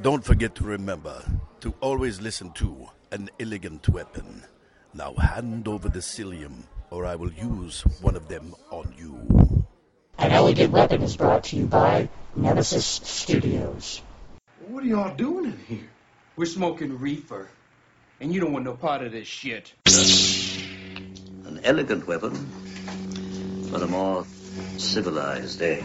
Don't forget to remember to always listen to an elegant weapon. Now hand over the cilium, or I will use one of them on you. An Elegant Weapon is brought to you by Nemesis Studios. What are y'all doing in here? We're smoking reefer, and you don't want no part of this shit. An elegant weapon for a more civilized age.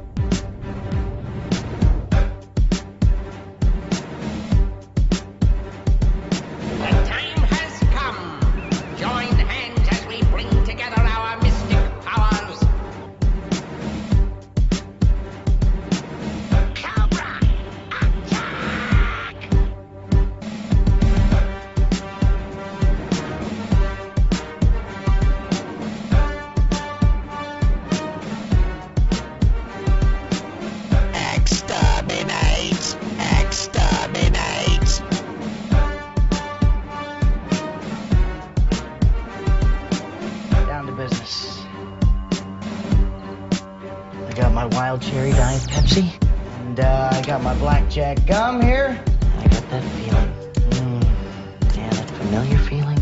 Wild cherry diet Pepsi, and uh, I got my blackjack gum here. I got that feeling. Mm, yeah, that familiar feeling.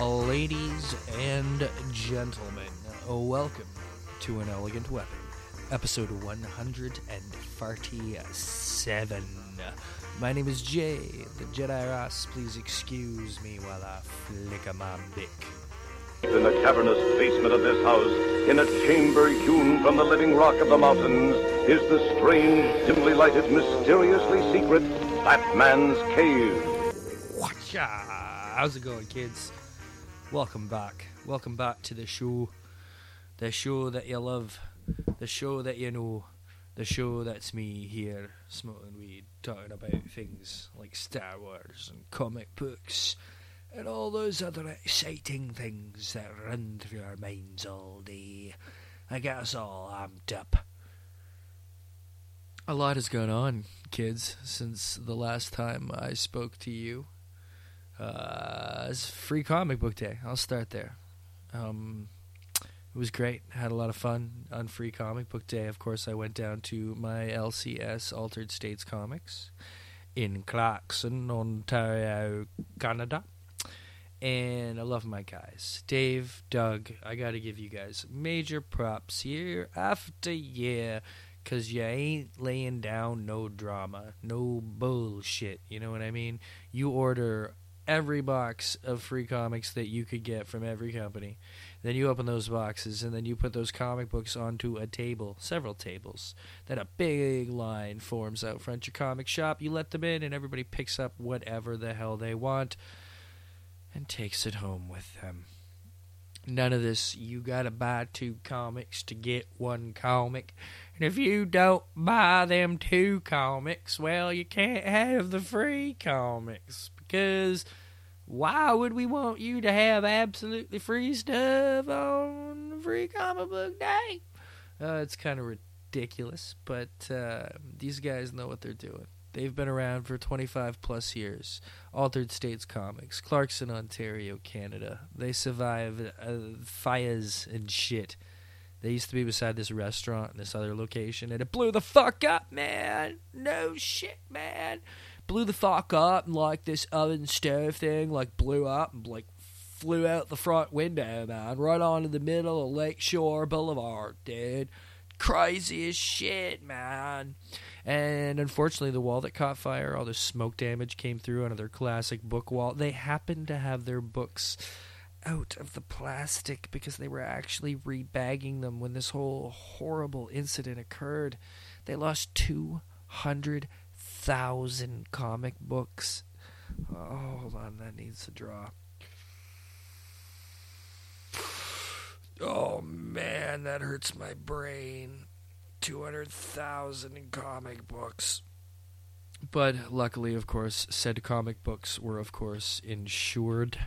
Ladies and gentlemen, welcome to An Elegant Weapon, episode 137. My name is Jay, the Jedi Ross. Please excuse me while I flicker my bick. In the cavernous basement of this house, in a chamber hewn from the living rock of the mountains, is the strange, dimly lighted, mysteriously secret Batman's Cave. Whatcha? How's it going, kids? Welcome back. Welcome back to the show. The show that you love. The show that you know. The show that's me here smoking weed, talking about things like Star Wars and comic books and all those other exciting things that run through our minds all day. I get us all amped up. A lot has gone on, kids, since the last time I spoke to you. Uh, it's Free Comic Book Day. I'll start there. Um, it was great. Had a lot of fun on Free Comic Book Day. Of course, I went down to my LCS Altered States Comics in Clarkson, Ontario, Canada. And I love my guys. Dave, Doug, I got to give you guys major props year after year because you ain't laying down no drama, no bullshit. You know what I mean? You order every box of free comics that you could get from every company. Then you open those boxes and then you put those comic books onto a table, several tables. Then a big line forms out front your comic shop. You let them in and everybody picks up whatever the hell they want and takes it home with them. None of this, you gotta buy two comics to get one comic. And if you don't buy them two comics, well, you can't have the free comics. Because why would we want you to have absolutely free stuff on Free Comic Book Day? Uh, it's kind of ridiculous, but uh, these guys know what they're doing. They've been around for 25 plus years. Altered States Comics, Clarkson, Ontario, Canada. They survived uh, fires and shit. They used to be beside this restaurant in this other location, and it blew the fuck up, man. No shit, man. Blew the fuck up, and like this oven stove thing, like blew up and like flew out the front window, man, right onto the middle of Lakeshore Boulevard, dude. Crazy as shit, man. And unfortunately, the wall that caught fire, all the smoke damage came through onto their classic book wall. They happened to have their books out of the plastic because they were actually rebagging them when this whole horrible incident occurred. They lost 200,000 comic books. Oh, hold on, that needs to drop. Oh man, that hurts my brain. 200,000 in comic books. But luckily, of course, said comic books were, of course, insured.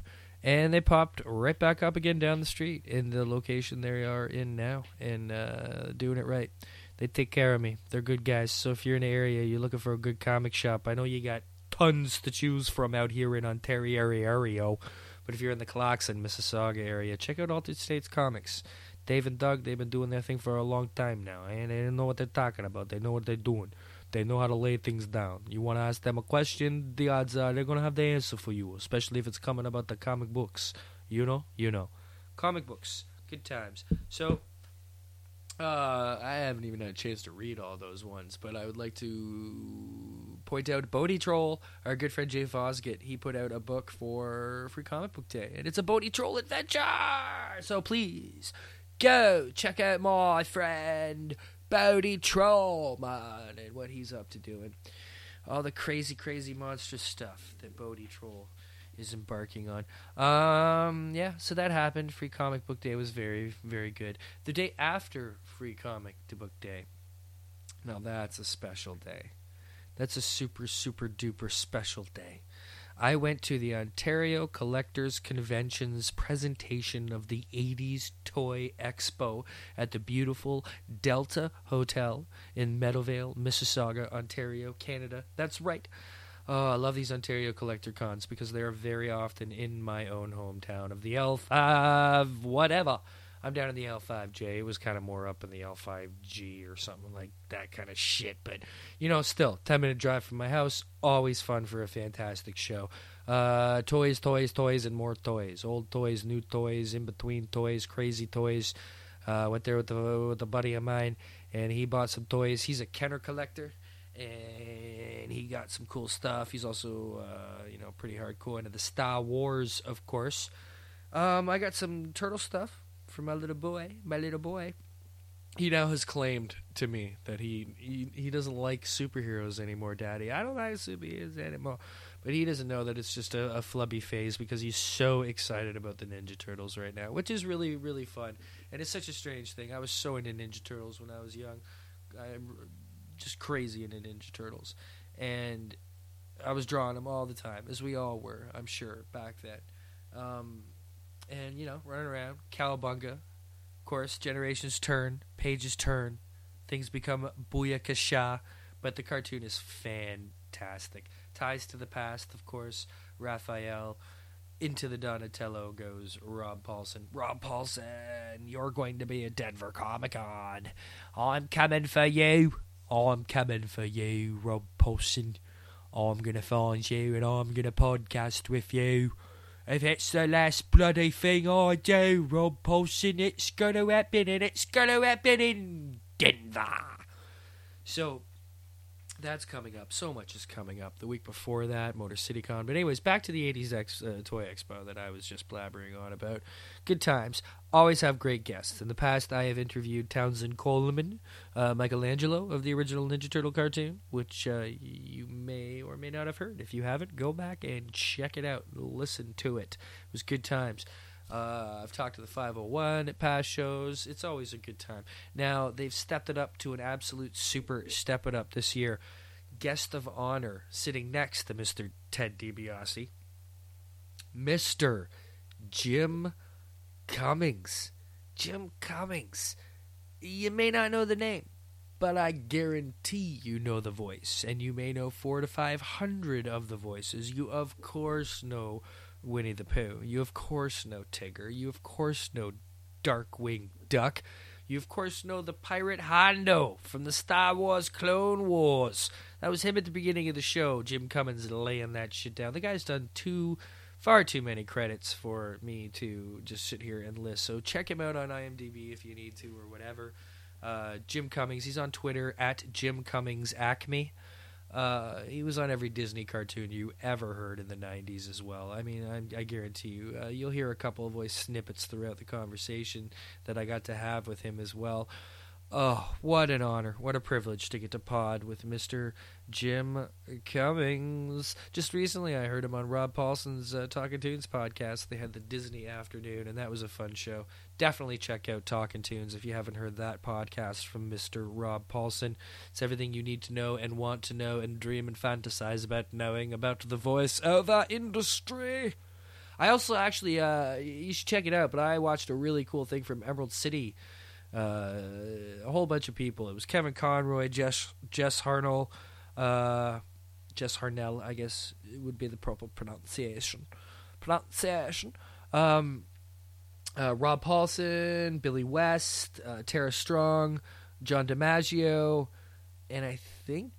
And they popped right back up again down the street in the location they are in now and uh, doing it right. They take care of me. They're good guys. So if you're in the area, you're looking for a good comic shop, I know you got tons to choose from out here in Ontario. But if you're in the Clarkson, Mississauga area, check out Altered States Comics. Dave and Doug, they've been doing their thing for a long time now, and they know what they're talking about. They know what they're doing. They know how to lay things down. You want to ask them a question, the odds are they're going to have the answer for you, especially if it's coming about the comic books. You know? You know. Comic books. Good times. So, uh, I haven't even had a chance to read all those ones, but I would like to point out Bodie Troll, our good friend Jay Fosgitt. He put out a book for Free Comic Book Day, and it's a Bodie Troll adventure. So please go check out my friend Bodie Troll, man, and what he's up to doing. All the crazy, crazy monstrous stuff that Bodie Troll is embarking on. Um, yeah, so that happened. Free Comic Book Day was very, very good. The day after Free Comic Book Day, now that's a special day. That's a super, super duper special day. I went to the Ontario Collectors Convention's presentation of the 80s Toy Expo at the beautiful Delta Hotel in Meadowvale, Mississauga, Ontario, Canada. That's right. Oh, I love these Ontario Collector Cons because they are very often in my own hometown of the L5, whatever. I'm down in the L5J. It was kind of more up in the L5G or something like that kind of shit. But, you know, still, 10 minute drive from my house. Always fun for a fantastic show. Uh, toys, toys, toys, and more toys. Old toys, new toys, in between toys, crazy toys. Uh, went there with, the, with a buddy of mine, and he bought some toys. He's a Kenner collector and he got some cool stuff. He's also, uh, you know, pretty hardcore into the Star Wars, of course. Um, I got some turtle stuff for my little boy. My little boy. He now has claimed to me that he he, he doesn't like superheroes anymore, Daddy. I don't like superheroes anymore. But he doesn't know that it's just a, a flubby phase because he's so excited about the Ninja Turtles right now, which is really really fun. And it's such a strange thing. I was so into Ninja Turtles when I was young. I'm just crazy into Ninja Turtles, and I was drawing them all the time, as we all were, I'm sure, back then. Um, and you know, running around, cowabunga, of course, generations turn, pages turn, things become booyakasha, but the cartoon is fantastic. Ties to the past, of course, Raphael. Into the Donatello goes Rob Paulsen. Rob Paulsen, you're going to be at Denver Comic Con. I'm coming for you. I'm coming for you, Rob Paulsen. I'm going to find you and I'm going to podcast with you. If it's the last bloody thing I do, Rob Paulsen, it's going to happen and it's going to happen in Denver. So that's coming up. So much is coming up. The week before that, Motor City Con. But anyways, back to the 80s X, uh, Toy Expo that I was just blabbering on about. Good times. Always have great guests. In the past, I have interviewed Townsend Coleman, uh, Michelangelo of the original Ninja Turtle cartoon, which uh, you may or may not have heard. If you haven't, go back and check it out. Listen to it. It was good times. Uh, I've talked to the 501 at past shows. It's always a good time. Now, they've stepped it up to an absolute super step it up this year. Guest of honor sitting next to Mr. Ted DiBiase, Mr. Jim Cummings. Jim Cummings. You may not know the name, but I guarantee you know the voice, and you may know four to five hundred of the voices. You, of course, know Winnie the Pooh. You, of course, know Tigger. You, of course, know Darkwing Duck. You, of course, know the pirate Hondo from the Star Wars Clone Wars. That was him at the beginning of the show. Jim Cummings laying that shit down. The guy's done too far too many credits for me to just sit here and list. So check him out on IMDb if you need to or whatever. Uh, Jim Cummings. He's on Twitter at Jim Cummings Acme. Uh, he was on every Disney cartoon you ever heard in the 90s as well. I mean, I, I guarantee you, uh, you'll hear a couple of voice snippets throughout the conversation that I got to have with him as well. Oh, what an honor. What a privilege to get to pod with Mr. Jim Cummings. Just recently, I heard him on Rob Paulsen's uh, Talking Tunes podcast. They had the Disney afternoon, and that was a fun show. Definitely check out Talking Tunes if you haven't heard that podcast from Mr. Rob Paulsen. It's everything you need to know and want to know and dream and fantasize about knowing about the voice over industry. I also actually, uh, you should check it out, but I watched a really cool thing from Emerald City uh, a whole bunch of people. It was Kevin Conroy, Jess Jess Harnell, uh, Jess Harnell, I guess it would be the proper pronunciation. Pronunciation. Um, uh, Rob Paulsen, Billy West, uh, Tara Strong, John DiMaggio, and I think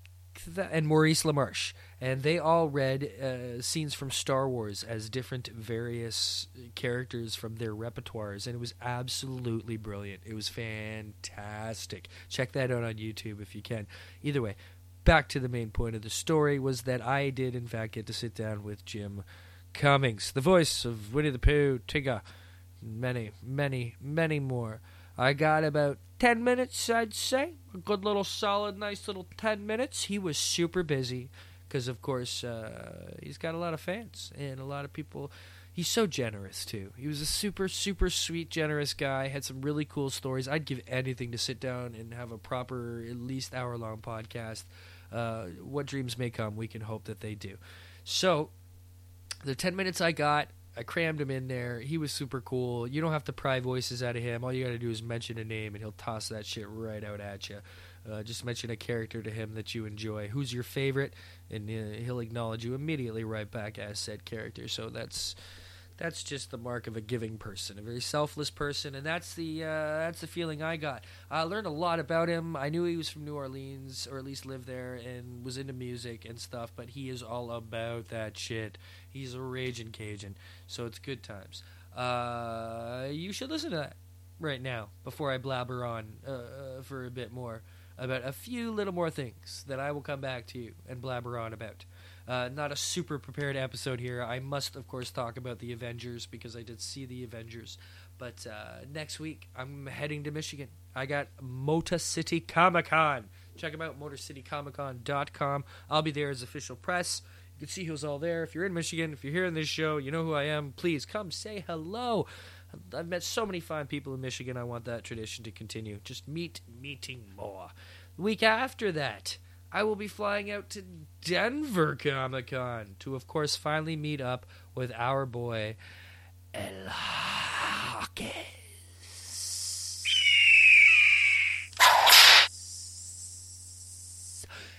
that, and Maurice LaMarche. And they all read uh, scenes from Star Wars as different various characters from their repertoires, and it was absolutely brilliant. It was fantastic. Check that out on YouTube if you can. Either way, back to the main point of the story was that I did, in fact, get to sit down with Jim Cummings, the voice of Winnie the Pooh, Tigger, many, many, many more. I got about 10 minutes, I'd say. A good little solid, nice little 10 minutes. He was super busy because, of course, uh, he's got a lot of fans and a lot of people. He's so generous, too. He was a super, super sweet, generous guy. Had some really cool stories. I'd give anything to sit down and have a proper, at least hour long podcast. Uh, what dreams may come, we can hope that they do. So, the 10 minutes I got, I crammed him in there. He was super cool. You don't have to pry voices out of him. All you got to do is mention a name, and he'll toss that shit right out at you. Uh, just mention a character to him that you enjoy. Who's your favorite, and uh, he'll acknowledge you immediately right back as said character. So that's that's just the mark of a giving person, a very selfless person, and that's the uh, that's the feeling I got. I learned a lot about him. I knew he was from New Orleans, or at least lived there, and was into music and stuff. But he is all about that shit. He's a raging Cajun, so it's good times. Uh, you should listen to that right now before I blabber on uh, for a bit more about a few little more things that I will come back to you and blabber on about. Uh, not a super prepared episode here. I must, of course, talk about the Avengers because I did see the Avengers. But uh, next week, I'm heading to Michigan. I got Motor City Comic Con. Check them out, motorcitycomiccon.com. I'll be there as official press. You can see who's all there. If you're in Michigan, if you're hearing this show, you know who I am. Please come say hello. I've met so many fine people in Michigan. I want that tradition to continue. Just meet, meeting more. The week after that, I will be flying out to Denver Comic Con to, of course, finally meet up with our boy El Hawkins.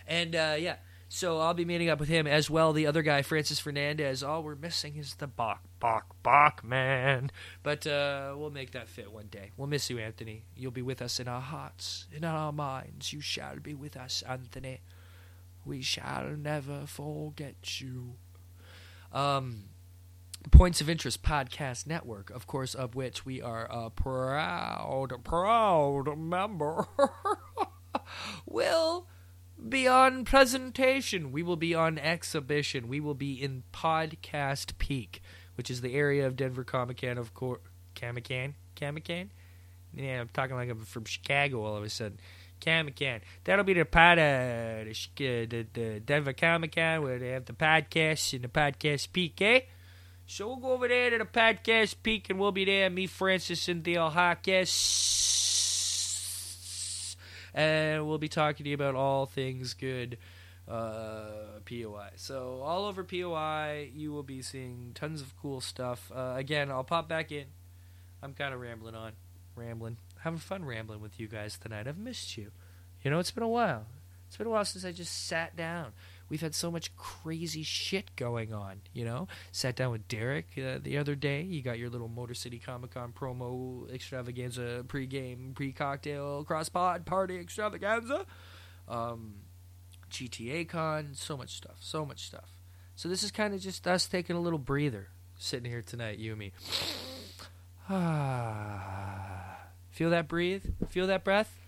And uh, yeah, so I'll be meeting up with him as well. The other guy, Francis Fernandez. All we're missing is the Bach Bach Bach man. But uh, we'll make that fit one day. We'll miss you, Anthony. You'll be with us in our hearts, in our minds. You shall be with us, Anthony. We shall never forget you. Um, Points of Interest Podcast Network, of course, of which we are a proud, proud member, will be on presentation. We will be on exhibition. We will be in Podcast Peak, which is the area of Denver Comic Con, of course. Comic Con? Yeah, I'm talking like I'm from Chicago all of a sudden. Comic Con. That'll be the pod, uh, the, uh, the, the Denver Comic Con where they have the podcasts and the podcast peak, eh? So we'll go over there to the podcast peak and we'll be there. Me, Francis, and the Hawkins. And we'll be talking to you about all things good uh, POI. So all over POI, you will be seeing tons of cool stuff. Uh, again, I'll pop back in. I'm kind of rambling on, rambling, having fun rambling with you guys tonight. I've missed you. You know, it's been a while. It's been a while since I just sat down. We've had so much crazy shit going on, you know. Sat down with Derek uh, the other day. You got your little Motor City Comic Con promo extravaganza, pre-game, pre-cocktail, cross-pod party extravaganza. Um, GTA Con, so much stuff, so much stuff. So this is kind of just us taking a little breather, sitting here tonight, you and me. Feel that breathe? Feel that breath?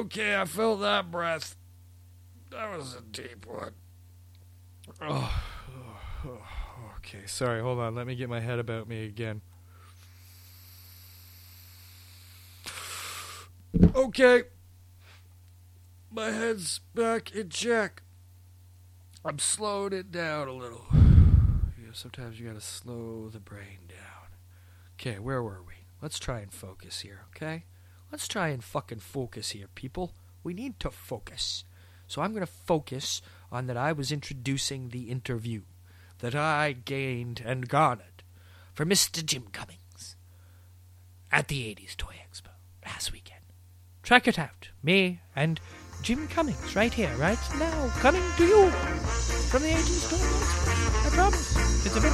Okay, I felt that breath. That was a deep one. Oh, okay. Sorry, hold on. Let me get my head about me again. Okay. My head's back in check. I'm slowing it down a little. You know, sometimes you gotta slow the brain down. Okay, where were we? Let's try and focus here, okay? Let's try and fucking focus here, people. We need to focus. So I'm gonna focus on that I was introducing the interview that I gained and garnered for Mr. Jim Cummings at the 80s Toy Expo last weekend. Check it out. Me and Jim Cummings right here, right now, coming to you from the 80s Toy Expo. I promise. It's a bit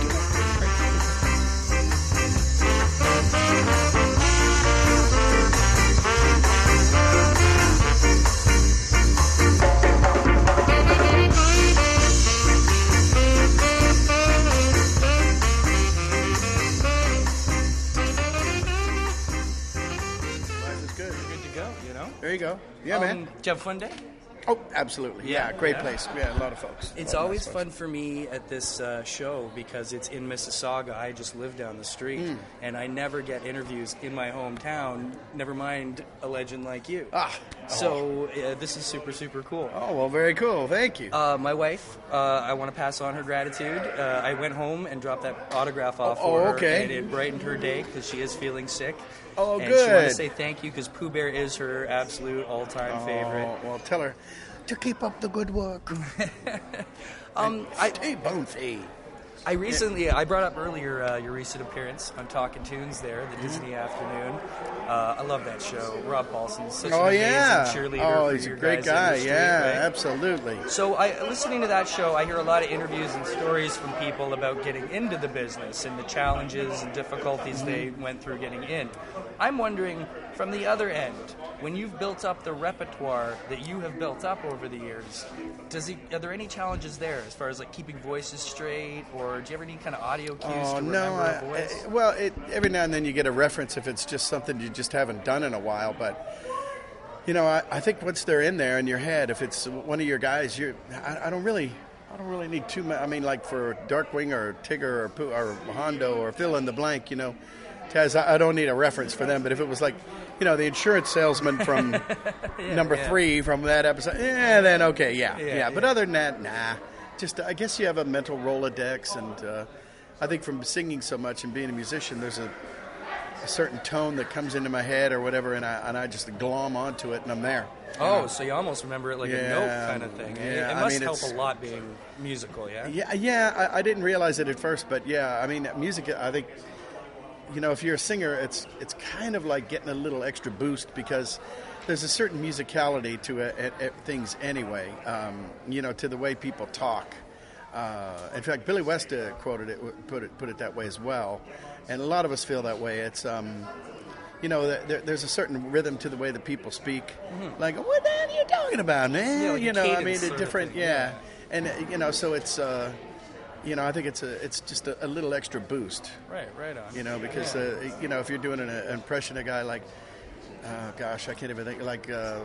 you know? There you go. Yeah, Um, man. Did you have a fun day? Oh, absolutely. Yeah, Yeah, great yeah. place. Yeah, a lot of folks. It's A lot of always nice folks. fun for me at this uh, show because it's in Mississauga. I just live down the street, Mm. and I never get interviews in my hometown. Never mind a legend like you. Ah, so uh, this is super super cool. Oh well, very cool. Thank you. Uh, my wife, uh, I want to pass on her gratitude. Uh, I went home and dropped that autograph off Oh, for her, okay. and it brightened her day because she is feeling sick. Oh, and she wanted good. to say thank you because Pooh Bear is her absolute all-time favorite. Oh, well, tell her to keep up the good work. Um, I, hey, Bonesy. I recently, I brought up earlier uh, your recent appearance on Talking Tunes there, Mm-hmm. the Disney afternoon. Uh, I love that show. Rob Paulsen's such oh an amazing yeah. cheerleader. oh, for he's a your great guy. industry, yeah, right? absolutely. So, I, listening to that show, I hear a lot of interviews and stories from people about getting into the business and the challenges and difficulties they went through getting in. I'm wondering, from the other end, when you've built up the repertoire that you have built up over the years, does it, are there any challenges there as far as like keeping voices straight, or do you ever need kind of audio cues Oh to no! remember I, a voice? I- well, it, every now and then you get a reference if it's just something you just haven't done in a while. But you know, I, I think once they're in there in your head, if it's one of your guys, you I, I don't really. I don't really need too much. I mean, like for Darkwing or Tigger or Pooh or Hondo or fill in the blank, you know. Taz, I, I don't need a reference for them. But if it was like, you know, the insurance salesman from number yeah. three from that episode, yeah, then okay, yeah, yeah. Yeah, But yeah. other than that, nah. Just I guess you have a mental Rolodex, and uh, I think from singing so much and being a musician, there's a, a certain tone that comes into my head or whatever, and I and I just glom onto it, and I'm there. Oh, so you almost remember it like a note kind of thing. It- yeah, it I must mean, help a lot being musical, yeah? Yeah, yeah. I, I didn't realize it at first, but yeah, I mean, music. I think, you know, if you're a singer, it's it's kind of like getting a little extra boost because there's a certain musicality to it, it, it- things anyway. Um, you know, to the way people talk. Uh, in fact, Billy West uh, quoted it, put it, put it that way as well, and a lot of us feel that way. It's, um, you know, there, there's a certain rhythm to the way the people speak. Like, what the hell are you talking about, man? Mm-hmm. Yeah, like you know, I mean, a different, thing, yeah. and uh, you know, so it's. Uh, you know, I think it's a it's just a, a little extra boost. Right, right on. You know, because Yeah. uh, you know if you're doing an, an impression of a guy like, uh, gosh, I can't even think like uh,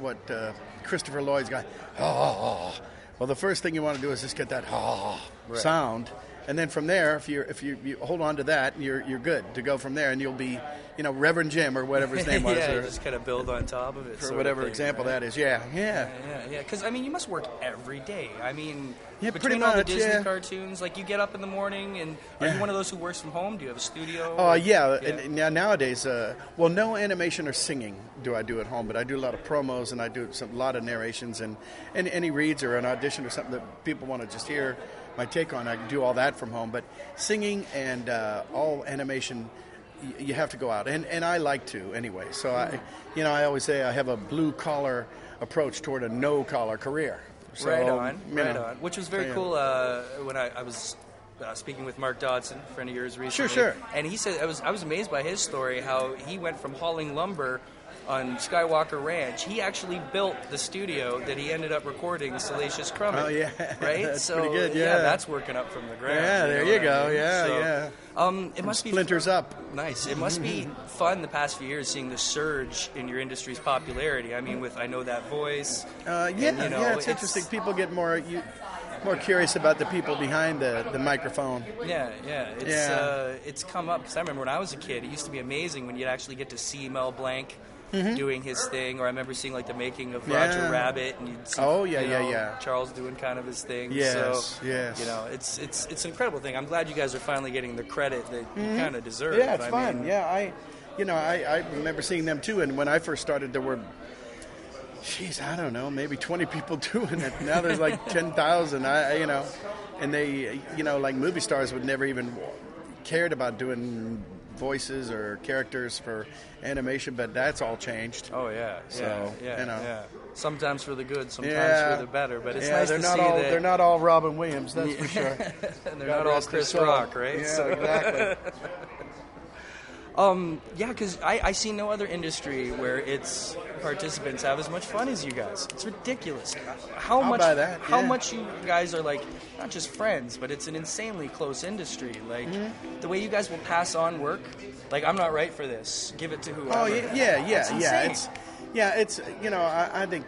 what uh, Christopher Lloyd's guy. Oh, well, the first thing you want to do is just get that oh Right. sound, and then from there, if you if you, you hold on to that, you're you're good to go from there, and you'll be, you know, Reverend Jim or whatever his name was, yeah, or, just kind of build on top of it. for whatever thing, example right? that is. Yeah, yeah. Yeah, yeah, because I mean, you must work every day. I mean, Yeah, between pretty all the much, Disney yeah. cartoons, like you get up in the morning, and are Yeah. you one of those who works from home? Do you have a studio? Oh or- yeah. And now nowadays, uh, well, no animation or singing do I do at home, but I do a lot of promos and I do some, a lot of narrations and, and any reads or an audition or something that people want to just hear my take on. I can do all that from home, but singing and uh, all animation. y- You have to go out, and, and I like to anyway. So I, you know, I always say I have a blue collar approach toward a no collar career. So, right on, you right know, on. Which was very so, yeah. cool uh, when I, I was uh, speaking with Mark Dodson, a friend of yours recently. Sure, sure. And he said I was I was amazed by his story how he went from hauling lumber on Skywalker Ranch. He actually built the studio that he ended up recording Salacious Crumb. Oh, yeah. right. That's so pretty good, yeah. that's working up from the ground. Yeah, there know you what I go. mean? Yeah, So, yeah. Um, it must be splinters up. Nice. It must be fun the past few years seeing the surge in your industry's popularity. I mean, with I know that voice. Uh, yeah, and, you know, yeah, it's, interesting. People get more you, more curious about the people behind the, the microphone. Yeah, yeah. It's Yeah. Uh, it's come up because I remember when I was a kid, it used to be amazing when you'd actually get to see Mel Blanc Mhm. doing his thing, or I remember seeing like the making of Yeah. Roger Rabbit, and you'd see, Oh, yeah, you yeah, know, yeah. Charles doing kind of his thing. Yes, so, yes. You know, it's it's it's an incredible thing. I'm glad you guys are finally getting the credit that you Mhm. kind of deserve. Yeah, it's I fun. mean, yeah, I, you know, I, I remember seeing them too. And when I first started, there were, jeez, I don't know, maybe 20 people doing it. Now there's like 10,000. I, I- you know, and they, you know, like movie stars would never even cared about doing voices or characters for animation, but that's all changed. Oh yeah, So, yeah, yeah, you know. yeah. Sometimes for the good, sometimes Yeah. for the better. But it's yeah, nice they're to not see all that they're not all Robin Williams, that's for sure. and they're not all Chris. Rock, right? Yeah, So- exactly. um, yeah, because I, I see no other industry where its participants have as much fun as you guys. It's ridiculous. How I'll much? that, How yeah. much you guys are like not just friends, but it's an insanely close industry. Like Mm-hmm. the way you guys will pass on work. Like I'm not right for this. Give it to whoever. Oh yeah, yeah, yeah, It's yeah. It's yeah, it's you know I, I think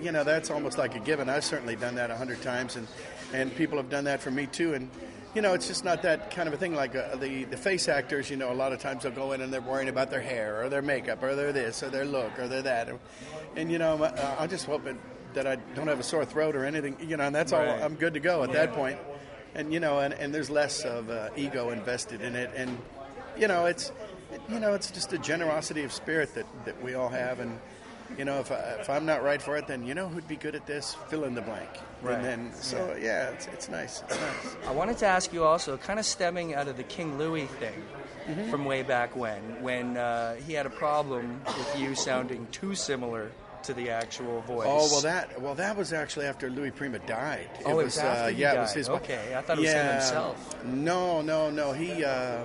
you know that's almost like a given. I've certainly done that a hundred times, and and people have done that for me too. And you know it's just not that kind of a thing. Like uh, the the face actors, you know, a lot of times they'll go in and they're worrying about their hair or their makeup or their this or their look or their that, and you know uh, I just hope it, that I don't have a sore throat or anything. You know, and that's all. I'm good to go at that point. And you know, and, and there's less of uh, ego invested in it, and you know, it's you know, it's just a generosity of spirit that, that we all have, and you know, if, I, if I'm not right for it, then you know who'd be good at this? Fill in the blank. Right. And then, so yeah, it's, it's nice. It's nice. I wanted to ask you also, kind of stemming out of the King Louis thing Mm-hmm. from way back when, when uh, he had a problem with you sounding too similar to the actual voice. Oh well, that well that was actually after Louis Prima died. Oh, it was after uh, he yeah, it was his. Okay, I thought it was him himself. No, no, no. He uh, uh,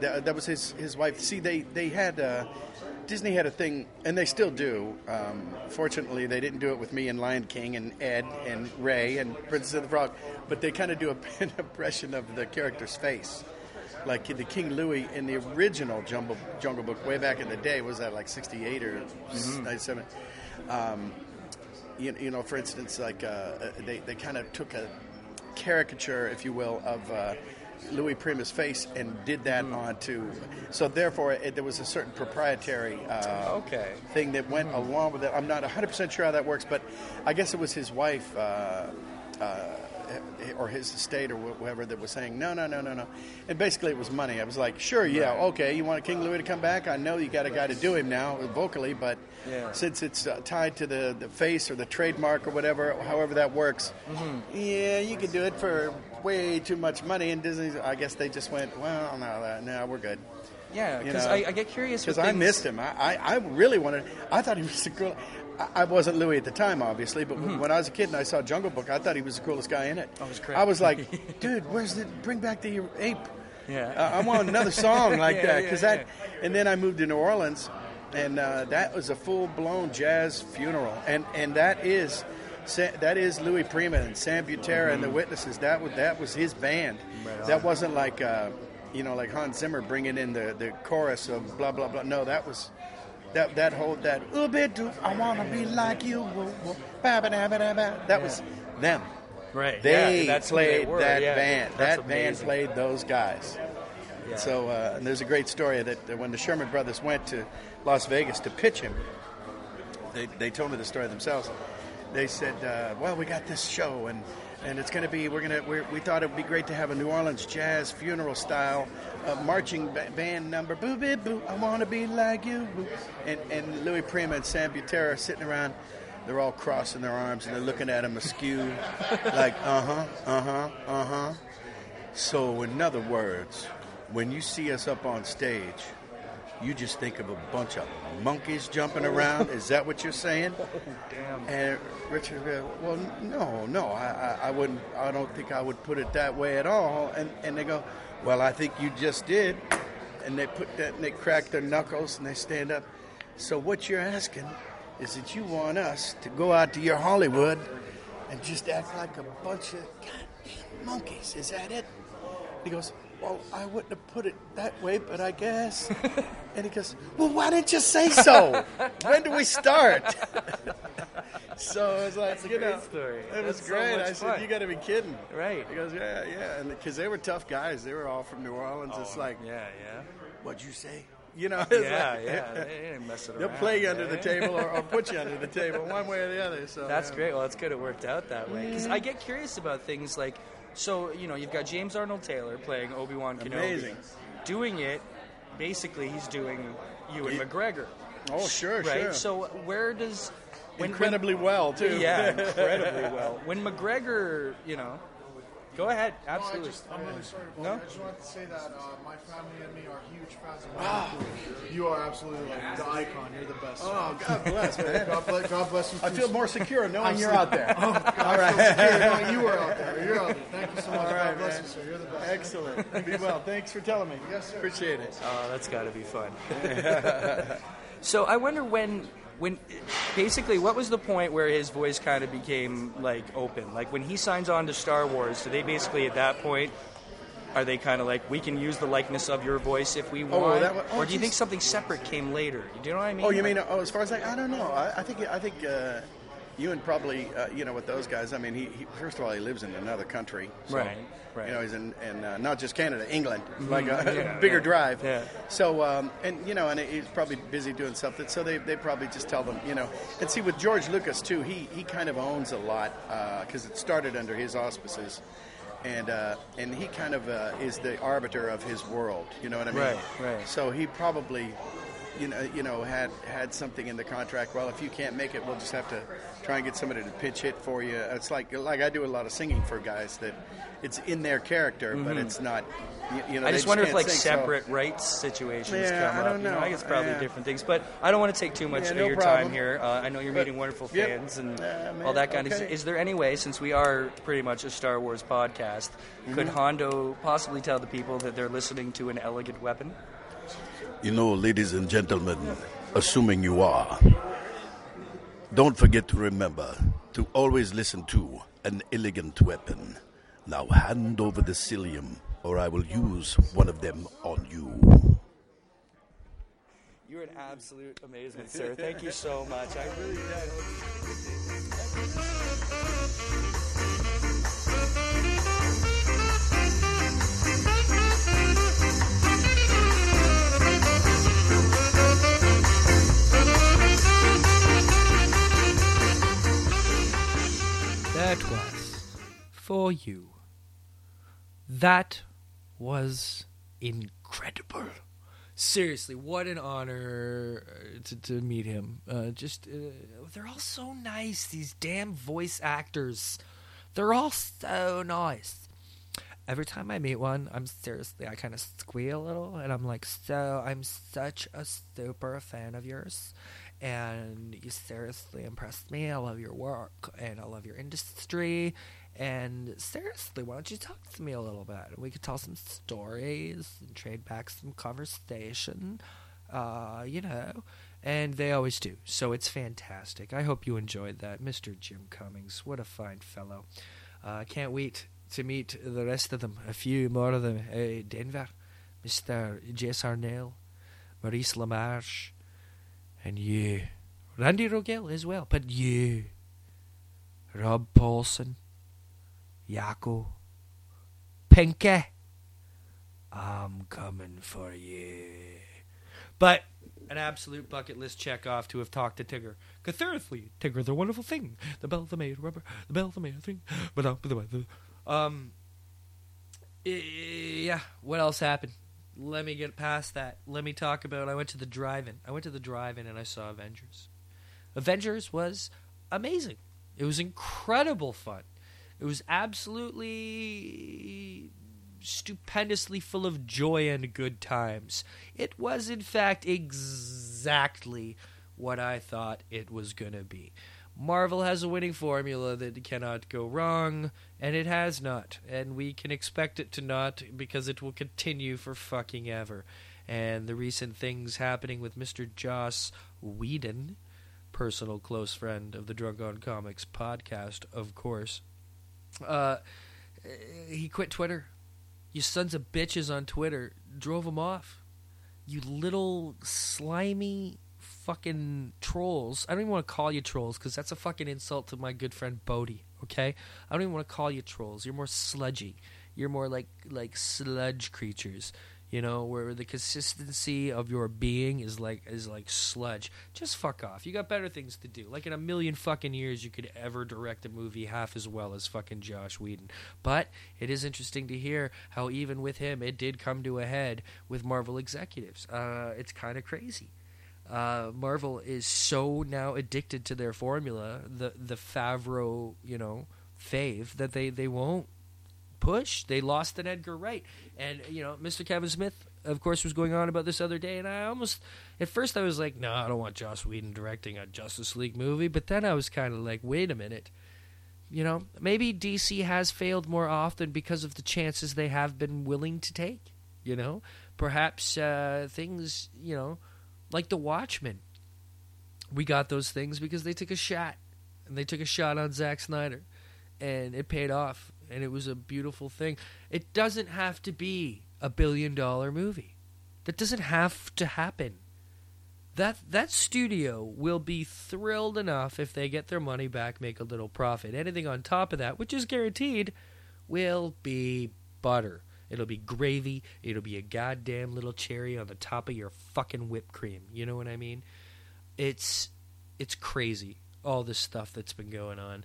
that, that was his his wife. See, they they had. Uh, Disney had a thing, and they still do. Um, fortunately, they didn't do it with me and Lion King and Ed and Ray and Princess of the Frog, but they kind of do a, an impression of the character's face. Like the King Louis in the original Jungle, Jungle Book, way back in the day, was that like 68 or Mm-hmm. 97? Um, you, you know, for instance, like uh, they, they kind of took a caricature, if you will, of uh, Louis Prima's face and did that Mm. onto. So therefore, it, there was a certain proprietary uh, Okay. thing that went Mm. along with it. I'm not 100% sure how that works, but I guess it was his wife. Uh, uh, or his estate or wh- whoever that was saying no no no no no and basically it was money i was like sure yeah Right. okay you want king louis to come back i know you got a guy to do him now vocally but Yeah. since it's uh, tied to the, the face or the trademark or whatever, however that works, Mm-hmm. yeah, you can do it for way too much money. And Disney, I guess they just went, well, no, no, we're good. Yeah, because? I, I get curious Because I missed him. I, I, I really wanted. I thought he was the cool. I, I wasn't Louis at the time, obviously, but when I was a kid and I saw Jungle Book, I thought he was the coolest guy in it. Mm-hmm. Oh, was great. I was like, dude, where's the bring back the ape? Yeah. Uh, I want another song like Yeah, that yeah, because yeah. that. And then I moved to New Orleans, and uh, that was a full blown jazz funeral, and and that is. Sa- That is Louis Prima and Sam Butera and the Witnesses. That was that was his band. Mm-hmm. Right that wasn't like uh, you know like Hans Zimmer bringing in the, the chorus of blah blah blah. No, that was that that whole that "Ooh, bit I wanna be like you. woo, woo, ba, ba, da, ba, da, ba." That was them. Right. They yeah, that's played they that yeah. band. That's that band amazing. played those guys. Yeah. So uh, and there's a great story that uh, when the Sherman Brothers went to Las Vegas to pitch him, they, they told me the story themselves. They said, uh, "Well, we got this show, and and it's going to be we're going to we're, thought it would be great to have a New Orleans jazz funeral style uh, marching ba- band number. Boo boo boo, I want to be like you. Boo. And and Louis Prima and Sam Butera are sitting around. They're all crossing their arms and they're looking at him askew, like uh huh, uh huh, uh huh. So, in other words, when you see us up on stage, you just think of a bunch of monkeys jumping around. Is that what you're saying? Damn. And Richard, goes, well, no, no, I, I, I wouldn't. I don't think I would put it that way at all. And and they go, well, I think you just did. And they put that, and they crack their knuckles, and they stand up. So what you're asking is that you want us to go out to your Hollywood and just act like a bunch of goddamn monkeys. Is that it? He goes, Well, I wouldn't have put it that way, but I guess. and he goes, Well, why didn't you say so? when do we start? so it was like, That's a you great know, story. It was That's so great. I said, fun. You got to be kidding. Right. He goes, Yeah, yeah. And because they were tough guys, they were all from New Orleans. it's oh, like, Oh, Yeah, yeah. What'd you say? You know, it's Yeah, like- yeah. They ain't messing They'll around. play you under the table or, or put you under the table, one way or the other. So That's yeah. great. Well, that's good. It worked out that way. Because I get curious about things like, so you know, you've got James Arnold Taylor playing Obi Wan Kenobi, Amazing. doing it. Basically, he's doing Ewan He- McGregor. Oh, sure, sure. right? sure. So where does when, Incredibly well, too. Yeah, incredibly well. When McGregor, you know, Go ahead, No, absolutely. I just, I'm really sorry. To No? I just wanted to say that uh, my family and me are huge fans of Michael. You are absolutely like the icon. You're the best. Oh, God bless, man. God bless, God bless you. I feel more secure knowing you're out there. Oh, God, All I feel secure knowing you are out there. You're out there. Thank you so much. All God bless man. you, sir. You're the best. Excellent. Be well. Thanks for telling me. Yes, sir. Appreciate it. Oh, that's got to be fun. so I wonder when, when basically, what was the point where his voice kind of became like open? Like when he signs on to Star Wars, do they basically at that point? Are they kind of like we can use the likeness of your voice if we Oh, want, that wa- oh, or do you think something separate came later? Do you know what I mean? Oh, you mean oh, as far as like I don't know. I, I think I think uh, Ewan probably uh, you know with those guys. I mean, he, he first of all he lives in another country, so, Right, right. You know, he's in, in uh, not just Canada, England, Mhm, like a yeah, bigger yeah, drive. yeah. So um, and you know, and he's probably busy doing something. So they, they probably just tell them, you know. And see with George Lucas too, he he kind of owns a lot because it started under his auspices. And uh, and he kind of uh, is the arbiter of his world. You know what I mean? Right, right. So he probably, you know, you know, had had something in the contract. Well, if you can't make it, we'll just have to try and get somebody to pitch hit for you. It's like like I do a lot of singing for guys that it's in their character, but Mhm. it's not. You, you know, I they just wonder if like sing, so- separate rights situations Yeah, come I up. don't You know, know. I guess probably Yeah. different things, but I don't want to take too much Yeah, of no your problem. time here. Uh, I know you're But- meeting wonderful yep. fans and man, all that kind of. Is there any way, since we are pretty much a Star Wars podcast, could Mhm. Hondo possibly tell the people that they're listening to an elegant weapon? You know, ladies and gentlemen, assuming you are, don't forget to remember to always listen to an elegant weapon. Now hand over the cilium, or I will use one of them on you. You're an absolute amazement, sir. Thank you so much. I really That was for you. That was incredible. Seriously, what an honor uh, to, to meet him. Uh, just, uh, they're all so nice, these damn voice actors. They're all so nice. Every time I meet one, I'm seriously, I kind of squeal a little, and I'm like, so, I'm such a super fan of yours, and you seriously impressed me. I love your work, and I love your industry, and seriously, why don't you talk to me a little bit? We could tell some stories and trade back some conversation, uh, you know, and they always do. So it's fantastic. I hope you enjoyed that. Mr. Jim Cummings, what a fine fellow. I uh, can't wait to meet the rest of them, a few more of them. Uh, Denver, Mr. Jess Harnell, Maurice LaMarche, and you. Randy Rogel as well, but you. Rob Paulsen, Yakko, Pinky. I'm coming for you. But an absolute bucket list check off to have talked to Tigger. Cathurithly, Tigger, the wonderful thing. The bell the maid rubber, the bell the maid thing. But weather. Um. Yeah. What else happened? Let me get past that. Let me talk about. I went to the drive-in. I went to the drive-in and I saw Avengers. Avengers was amazing. It was incredible fun. It was absolutely stupendously full of joy and good times. It was, in fact, exactly what I thought it was going to be. Marvel has a winning formula that cannot go wrong, and it has not. And we can expect it to not because it will continue for fucking ever. And the recent things happening with Mr. Joss Whedon, personal close friend of the Drunk on Comics podcast, of course, uh, he quit Twitter. You sons of bitches on Twitter drove him off. You little slimy fucking trolls. I don't even want to call you trolls because that's a fucking insult to my good friend Bodie. Okay, I don't even want to call you trolls. You're more sludgy. You're more like like sludge creatures. You know, where the consistency of your being is like is like sludge. Just fuck off. You got better things to do. Like in a million fucking years, you could ever direct a movie half as well as fucking Joss Whedon. But it is interesting to hear how even with him, it did come to a head with Marvel executives. Uh, it's kind of crazy. Uh, Marvel is so now addicted to their formula, the the Favreau, you know, fave that they they won't push. They lost an Edgar Wright, and you know, Mr. Kevin Smith, of course, was going on about this other day, and I almost, at first, I was like, no, I don't want Joss Whedon directing a Justice League movie, but then I was kind of like, wait a minute. You know, maybe DC has failed more often because of the chances they have been willing to take. You know, perhaps uh, things, you know, like The Watchmen. We got those things because they took a shot, and they took a shot on Zack Snyder, and it paid off, and it was a beautiful thing. It doesn't have to be a billion dollar movie. That doesn't have to happen. That that studio will be thrilled enough if they get their money back, make a little profit. Anything on top of that, which is guaranteed, will be butter. It'll be gravy. It'll be a goddamn little cherry on the top of your fucking whipped cream. You know what I mean? It's it's crazy all this stuff that's been going on.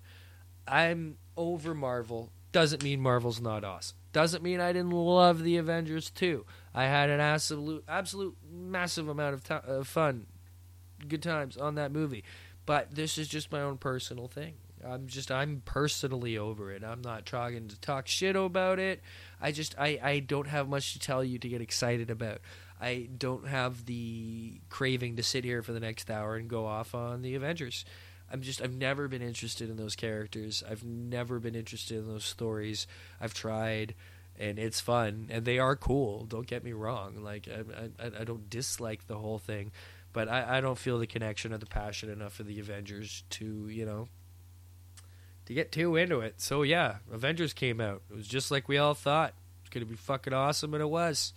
I'm over Marvel. Doesn't mean Marvel's not awesome. Doesn't mean I didn't love the Avengers too. I had an absolute, absolute massive amount of, to- of uh, fun, good times on that movie. But this is just my own personal thing. I'm just, I'm personally over it. I'm not trying to talk shit about it. I just, I, I don't have much to tell you to get excited about. I don't have the craving to sit here for the next hour and go off on the Avengers. I'm just I've never been interested in those characters. I've never been interested in those stories. I've tried and it's fun and they are cool. Don't get me wrong. Like I I, I don't dislike the whole thing, but I, I don't feel the connection or the passion enough for the Avengers to, you know, to get too into it. So yeah, Avengers came out. It was just like we all thought. It's to be fucking awesome and it was.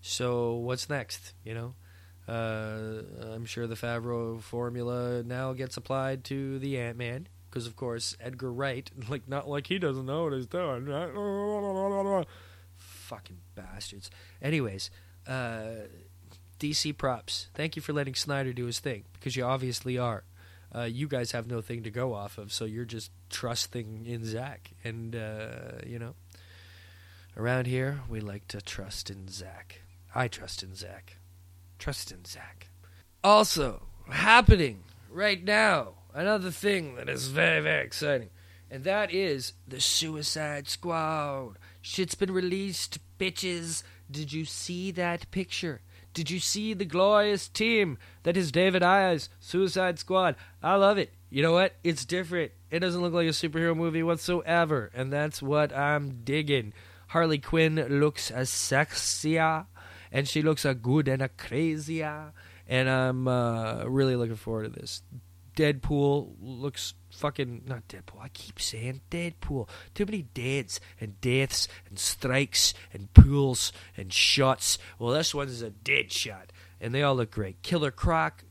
So what's next, you know? Uh, I'm sure the Favreau formula now gets applied to the Ant Man because, of course, Edgar Wright, like not like he doesn't know what he's doing. Fucking bastards. Anyways, uh, DC props. Thank you for letting Snyder do his thing because you obviously are. Uh, you guys have no thing to go off of, so you're just trusting in Zack. And uh, you know, around here we like to trust in Zack. I trust in Zack. Trust in Zack. Also, happening right now, another thing that is very, very exciting, and that is the Suicide Squad. Shit's been released, bitches. Did you see that picture? Did you see the glorious team that is David Ayer's Suicide Squad? I love it. You know what? It's different. It doesn't look like a superhero movie whatsoever, and that's what I'm digging. Harley Quinn looks as sexier and she looks a good and a crazy. And I'm uh, really looking forward to this. Deadpool looks fucking not Deadpool. I keep saying Deadpool. Too many deads and deaths and strikes and pools and shots. Well, this one is a dead shot, and they all look great. Killer Croc,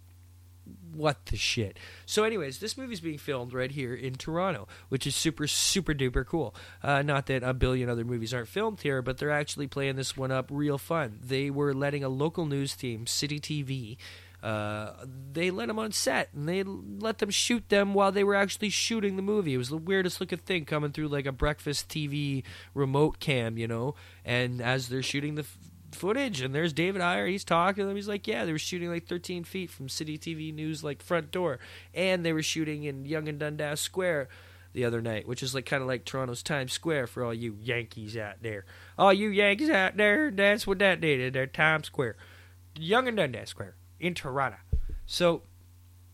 what the shit. So, anyways, this movie's being filmed right here in Toronto, which is super, super duper cool. Uh, not that a billion other movies aren't filmed here, but they're actually playing this one up real fun. They were letting a local news team, City TV, uh, they let them on set and they let them shoot them while they were actually shooting the movie. It was the weirdest looking thing coming through like a breakfast TV remote cam, you know. And as they're shooting the f- footage, and there's David Ayer, he's talking to them. He's like, "Yeah, they were shooting like 13 feet from City TV News like front door, and they were shooting in Yonge and Dundas Square." The other night, which is like kind of like Toronto's Times Square for all you Yankees out there. All you Yankees out there, that's what that did. They're Times Square, Yonge and Dundas Square in Toronto. So,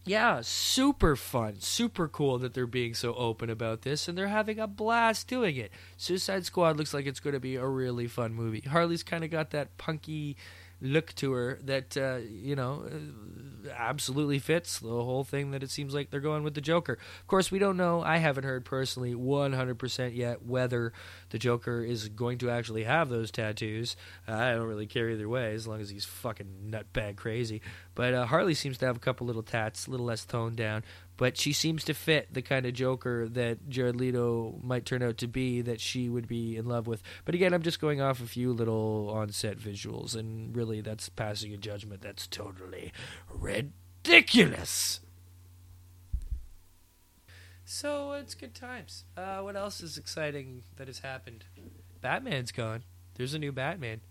yeah, super fun, super cool that they're being so open about this, and they're having a blast doing it. Suicide Squad looks like it's going to be a really fun movie. Harley's kind of got that punky look to her that uh, you know uh, absolutely fits the whole thing that it seems like they're going with the Joker. Of course, we don't know. I haven't heard personally 100% yet whether the Joker is going to actually have those tattoos. Uh, I don't really care either way as long as he's fucking nutbag crazy. But uh, Harley seems to have a couple little tats, a little less toned down. But she seems to fit the kind of Joker that Jared Leto might turn out to be that she would be in love with. But again, I'm just going off a few little on set visuals, and really that's passing a judgment that's totally ridiculous. So it's good times. Uh, what else is exciting that has happened? Batman's gone. There's a new Batman.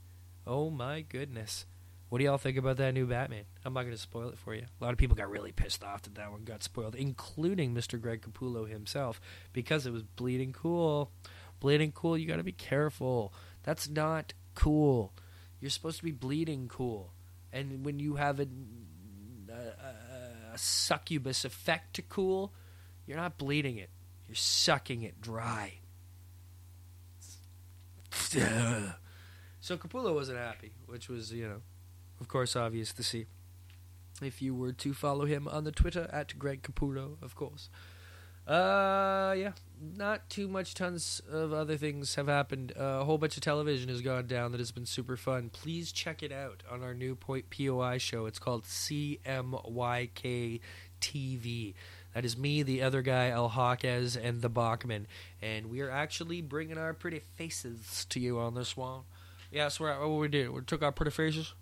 Oh my goodness. What do y'all think about that new Batman? I'm not going to spoil it for you. A lot of people got really pissed off that that one got spoiled, including Mr. Greg Capullo himself, because it was Bleeding Cool. Bleeding cool, you got to be careful. That's not cool. You're supposed to be bleeding cool. And when you have a, a, a succubus effect to cool, you're not bleeding it. You're sucking it dry. so Capullo wasn't happy, which was, you know, of course, obvious to see. If you were to follow him on the Twitter at Greg Capullo, of course. Uh, yeah, not too much. Tons of other things have happened. Uh, a whole bunch of television has gone down that has been super fun. Please check it out on our new point POI show. It's called CMYK TV. That is me, the other guy, El Hawkes, and the Bachman. And we are actually bringing our pretty faces to you on this one. Yeah, that's what we did. We took our pretty faces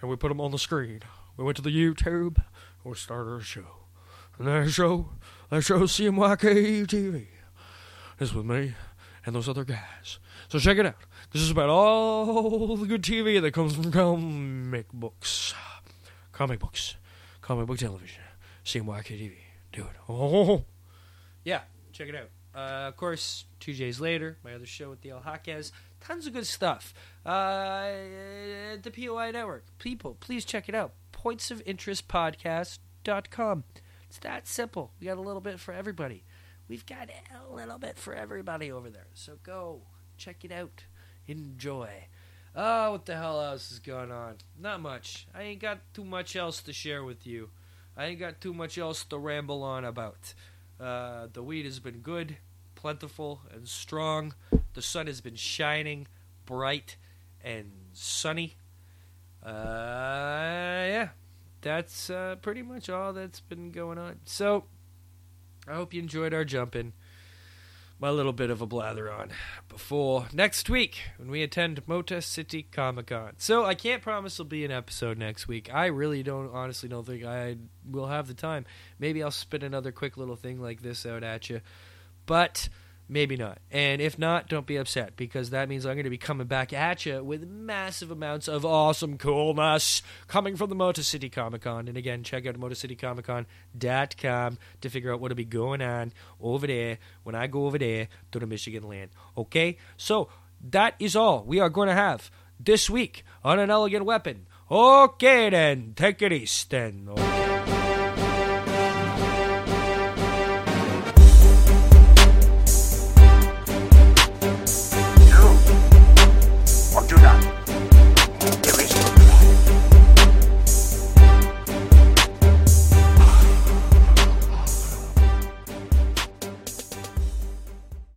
and we put them on the screen. We went to the YouTube and we started a show. And that show, that show CMYK TV. Is with me and those other guys. So check it out. This is about all the good TV that comes from comic books. Comic books. Comic book television. CMYK TV. Do it. Oh. Yeah, check it out. Uh, of course, two days later, my other show with the El Jaquez. Tons of good stuff. Uh, the POI Network. People, please check it out. Pointsofinterestpodcast.com. It's that simple. We got a little bit for everybody. We've got a little bit for everybody over there. So go check it out. Enjoy. Oh, what the hell else is going on? Not much. I ain't got too much else to share with you. I ain't got too much else to ramble on about. Uh, the weed has been good, plentiful, and strong. The sun has been shining, bright, and sunny. Uh, yeah, that's uh, pretty much all that's been going on. So, I hope you enjoyed our jumping. My little bit of a blather on before next week when we attend Motor City Comic Con. So I can't promise there'll be an episode next week. I really don't, honestly, don't think I will have the time. Maybe I'll spit another quick little thing like this out at you, but maybe not. And if not, don't be upset because that means I'm going to be coming back at you with massive amounts of awesome coolness coming from the Motor City Comic Con. And again, check out MotorCityComicCon.com to figure out what'll be going on over there when I go over there to the Michigan land. Okay? So that is all we are going to have this week on An Elegant Weapon. Okay, then, take it easy then.